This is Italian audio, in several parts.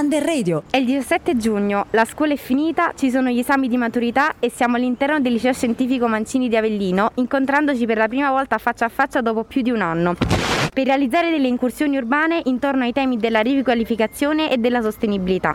Under Radio. È il 17 giugno, la scuola è finita, ci sono gli esami di maturità e siamo all'interno del liceo scientifico Mancini di Avellino, incontrandoci per la prima volta faccia a faccia dopo più di un anno, per realizzare delle incursioni urbane intorno ai temi della riqualificazione e della sostenibilità.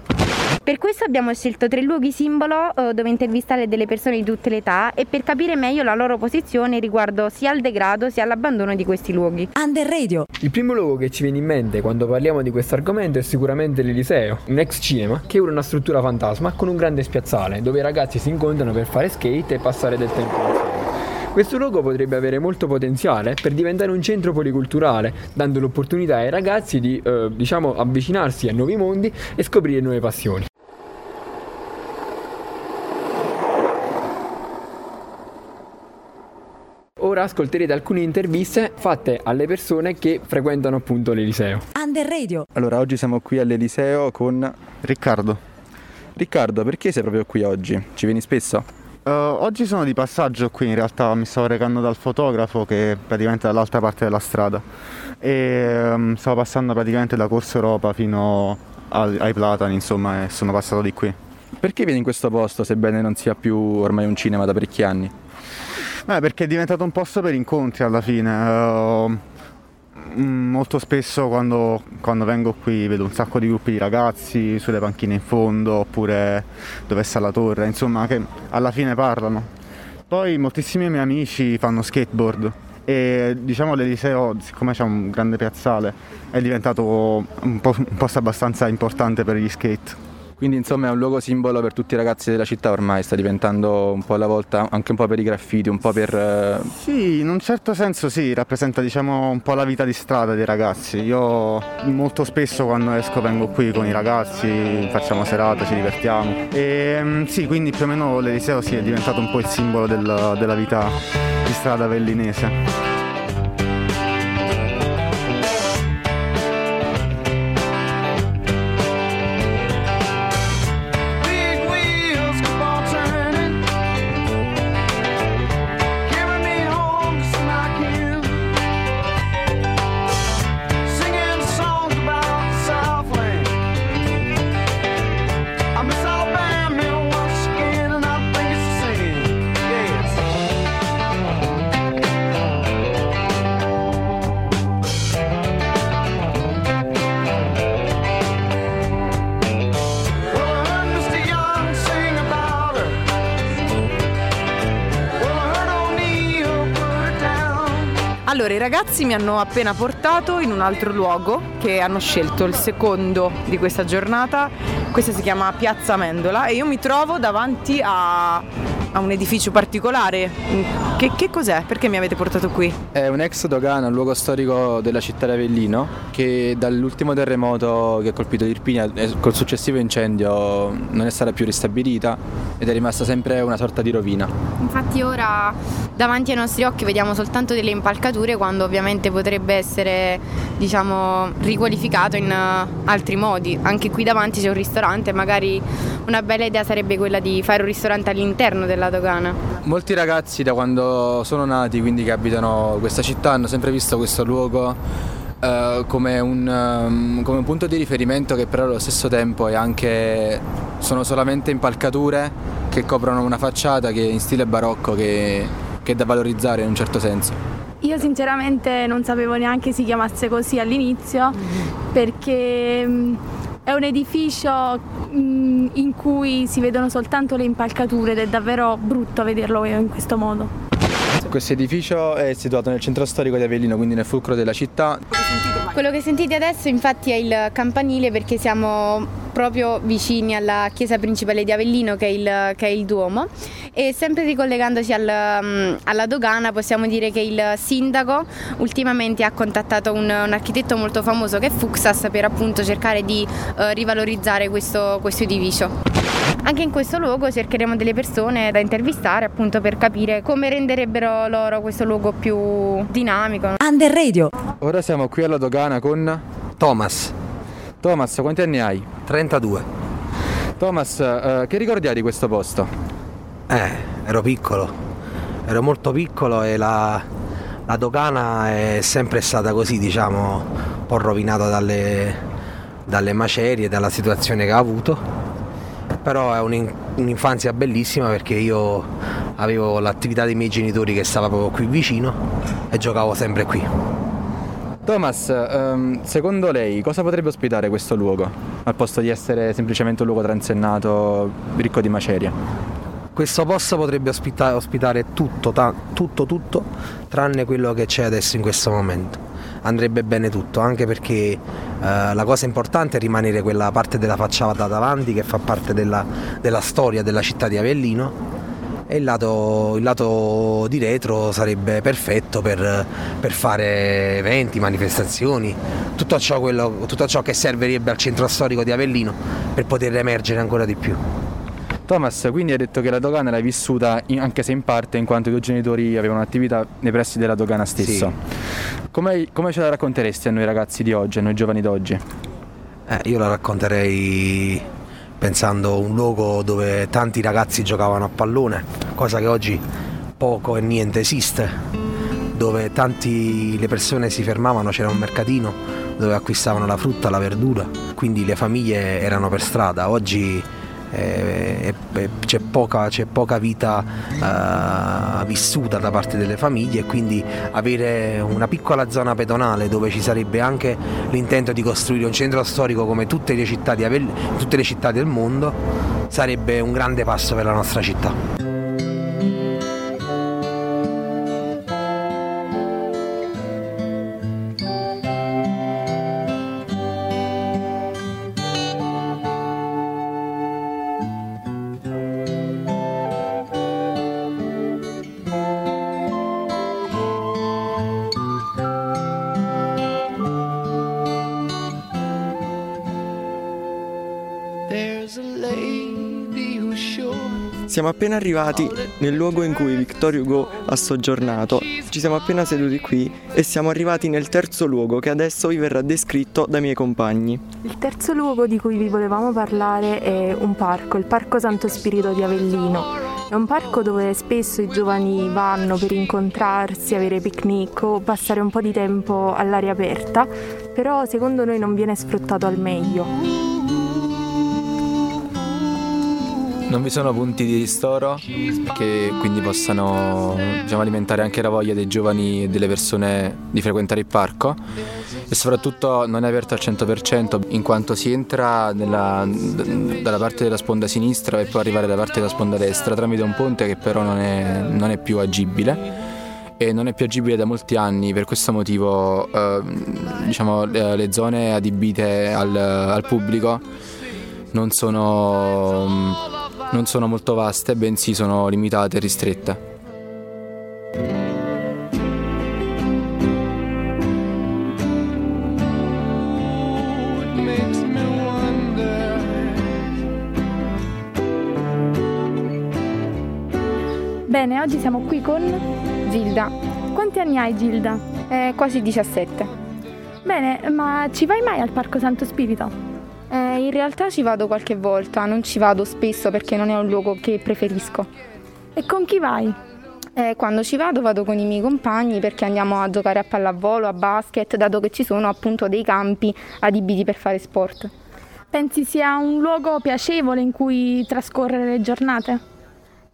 Per questo abbiamo scelto tre luoghi simbolo eh, dove intervistare delle persone di tutte le età e per capire meglio la loro posizione riguardo sia al degrado sia all'abbandono di questi luoghi. Under Radio. Il primo luogo che ci viene in mente quando parliamo di questo argomento è sicuramente l'Eliseo, un ex cinema che è ora una struttura fantasma con un grande spiazzale dove i ragazzi si incontrano per fare skate e passare del tempo insieme. Questo luogo potrebbe avere molto potenziale per diventare un centro policulturale, dando l'opportunità ai ragazzi di eh, diciamo, avvicinarsi a nuovi mondi e scoprire nuove passioni. Ora ascolterete alcune interviste fatte alle persone che frequentano appunto l'Eliseo. Under Radio. Allora, oggi siamo qui all'Eliseo con Riccardo, Riccardo. Perché sei proprio qui oggi? Ci vieni spesso? eh, oggi sono di passaggio qui, in realtà mi stavo recando dal fotografo che è praticamente dall'altra parte della strada e ehm, stavo passando praticamente da Corso Europa fino ai, ai Platani, insomma, e sono passato di qui. Perché vieni in questo posto sebbene non sia più ormai un cinema da parecchi anni? Beh, perché è diventato un posto per incontri alla fine. eh, mm, molto spesso quando, quando vengo qui vedo un sacco di gruppi di ragazzi sulle panchine in fondo oppure dove sta la torre, insomma, che alla fine parlano. Poi moltissimi miei amici fanno skateboard e diciamo l'Eliseo, siccome c'è un grande piazzale, è diventato un posto abbastanza importante per gli skate. Quindi insomma è un luogo simbolo per tutti i ragazzi della città ormai, sta diventando un po' alla volta anche un po' per i graffiti, un po' per... eh, Sì, in un certo senso sì, rappresenta diciamo un po' la vita di strada dei ragazzi. Io molto spesso quando esco vengo qui con i ragazzi, facciamo serate, ci divertiamo. E mm, sì, quindi più o meno l'Eliseo sì, è diventato un po' il simbolo del- della vita di strada avellinese. I ragazzi mi hanno appena portato in un altro luogo che hanno scelto il secondo di questa giornata. Questa si chiama Piazza Amendola e io mi trovo davanti a, a un edificio particolare. Che, che cos'è? Perché mi avete portato qui? È un ex dogana, un luogo storico della città di Avellino che dall'ultimo terremoto che ha colpito l'Irpinia e col successivo incendio non è stata più ristabilita ed è rimasta sempre una sorta di rovina. Infatti ora davanti ai nostri occhi vediamo soltanto delle impalcature quando ovviamente potrebbe essere diciamo riqualificato in eh, altri modi. Anche qui davanti c'è un ristorante, magari una bella idea sarebbe quella di fare un ristorante all'interno della dogana. Molti ragazzi da quando sono nati, quindi che abitano questa città, hanno sempre visto questo luogo eh, come, un, ehm, come un punto di riferimento che però allo stesso tempo è anche, sono solamente impalcature che coprono una facciata che è in stile barocco che, che è da valorizzare in un certo senso. Io sinceramente non sapevo neanche si chiamasse così all'inizio perché mh, è un edificio mh, in cui si vedono soltanto le impalcature ed è davvero brutto vederlo in questo modo. Questo edificio è situato nel centro storico di Avellino, quindi nel fulcro della città. Quello che sentite adesso infatti è il campanile perché siamo proprio vicini alla chiesa principale di Avellino che è il, che è il Duomo e sempre ricollegandoci al, mm, alla dogana possiamo dire che il sindaco ultimamente ha contattato un, un architetto molto famoso che è Fuxas per appunto cercare di eh, rivalorizzare questo, questo edificio. Anche in questo luogo cercheremo delle persone da intervistare appunto per capire come renderebbero loro questo luogo più dinamico. Under Radio. Ora siamo qui alla dogana con Thomas, Thomas, quanti anni hai? 32. Thomas, eh, che ricordi hai di questo posto? Eh, ero piccolo, ero molto piccolo e la, la dogana è sempre stata così, diciamo, un po' rovinata dalle, dalle macerie, dalla situazione che ha avuto, però è un'in- un'infanzia bellissima perché io avevo l'attività dei miei genitori che stava proprio qui vicino e giocavo sempre qui. Thomas, ehm, secondo lei cosa potrebbe ospitare questo luogo al posto di essere semplicemente un luogo transennato ricco di macerie? Questo posto potrebbe ospita- ospitare tutto, ta- tutto, tutto, tranne quello che c'è adesso in questo momento. Andrebbe bene tutto, anche perché eh, la cosa importante è rimanere quella parte della facciata davanti che fa parte della, della storia della città di Avellino e il lato, il lato di retro sarebbe perfetto per, per fare eventi, manifestazioni, tutto ciò, quello- tutto ciò che servirebbe al centro storico di Avellino per poter emergere ancora di più. Thomas, quindi hai detto che la dogana l'hai vissuta, in- anche se in parte, in quanto i tuoi genitori avevano attività nei pressi della dogana stessa. Come, come ce la racconteresti a noi ragazzi di oggi, a noi giovani d'oggi? Eh, io la racconterei pensando a un luogo dove tanti ragazzi giocavano a pallone, cosa che oggi poco e niente esiste, dove tanti le persone si fermavano, c'era un mercatino dove acquistavano la frutta, la verdura, quindi le famiglie erano per strada. Oggi eh, c'è, poca, c'è poca vita eh, vissuta da parte delle famiglie e quindi avere una piccola zona pedonale dove ci sarebbe anche l'intento di costruire un centro storico come tutte le città, Avel- tutte le città del mondo sarebbe un grande passo per la nostra città. Siamo appena arrivati nel luogo in cui Victor Hugo ha soggiornato. Ci siamo appena seduti qui e siamo arrivati nel terzo luogo che adesso vi verrà descritto dai miei compagni. Il terzo luogo di cui vi volevamo parlare è un parco, il Parco Santo Spirito di Avellino. È un parco dove spesso i giovani vanno per incontrarsi, avere picnic o passare un po' di tempo all'aria aperta, però secondo noi non viene sfruttato al meglio. Non vi sono punti di ristoro che quindi possano diciamo, alimentare anche la voglia dei giovani e delle persone di frequentare il parco. E soprattutto non è aperto al 100% in quanto si entra nella- dalla parte della sponda sinistra e poi arrivare dalla parte della sponda destra tramite un ponte che però non è, non è più agibile. E non è più agibile da molti anni, per questo motivo eh, diciamo, le zone adibite al, al pubblico non sono, non sono molto vaste, bensì sono limitate e ristrette. Bene, oggi siamo qui con Gilda, Quanti anni hai Gilda? eh, quasi 17. Bene, ma ci vai mai al Parco Santo Spirito? Eh, in realtà ci vado qualche volta, non ci vado spesso perché non è un luogo che preferisco. E con chi vai? Eh, quando ci vado vado con i miei compagni perché andiamo a giocare a pallavolo, a basket, dato che ci sono appunto dei campi adibiti per fare sport. Pensi sia un luogo piacevole in cui trascorrere le giornate?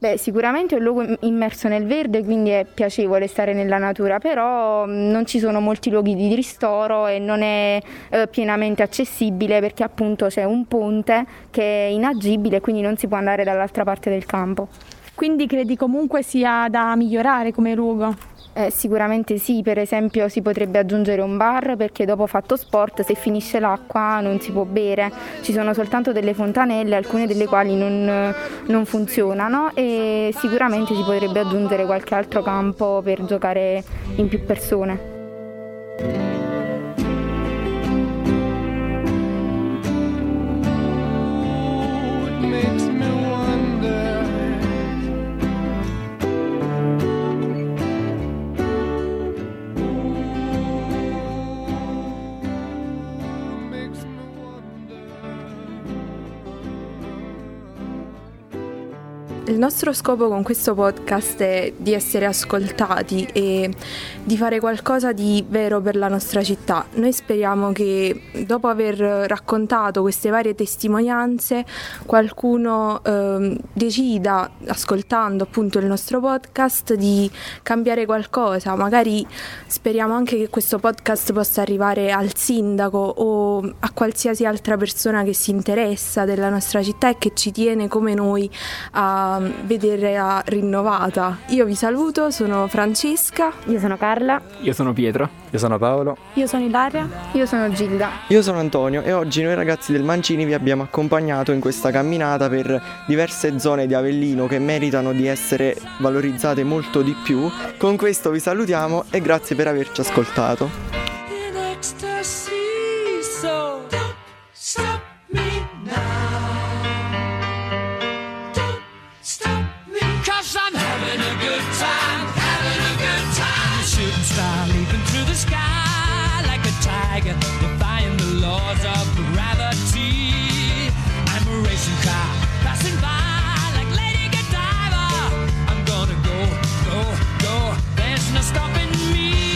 Beh, sicuramente è un luogo immerso nel verde, quindi è piacevole stare nella natura, però mh, non ci sono molti luoghi di ristoro e non è eh, pienamente accessibile perché appunto c'è un ponte che è inagibile, quindi non si può andare dall'altra parte del campo. Quindi credi comunque sia da migliorare come luogo? Eh, sicuramente sì, per esempio si potrebbe aggiungere un bar perché dopo fatto sport se finisce l'acqua non si può bere, ci sono soltanto delle fontanelle, alcune delle quali non, non funzionano e sicuramente si potrebbe aggiungere qualche altro campo per giocare in più persone. Il nostro scopo con questo podcast è di essere ascoltati e di fare qualcosa di vero per la nostra città. Noi speriamo che dopo aver raccontato queste varie testimonianze qualcuno ehm, decida, ascoltando appunto il nostro podcast, di cambiare qualcosa. Magari speriamo anche che questo podcast possa arrivare al sindaco o a qualsiasi altra persona che si interessa della nostra città e che ci tiene come noi a vederla rinnovata. Io vi saluto, sono Francesca. Io sono Carla. Io sono Pietro. Io sono Paolo. Io sono Ilaria. Io sono Gilda. Io sono Antonio e oggi noi ragazzi del Mancini vi abbiamo accompagnato in questa camminata per diverse zone di Avellino che meritano di essere valorizzate molto di più. Con questo vi salutiamo e grazie per averci ascoltato. I'm having a good time, having a good time. A shooting star leaping through the sky like a tiger, defying the laws of gravity. I'm a racing car passing by like Lady Godiva. I'm gonna go, go, go. There's no stopping me.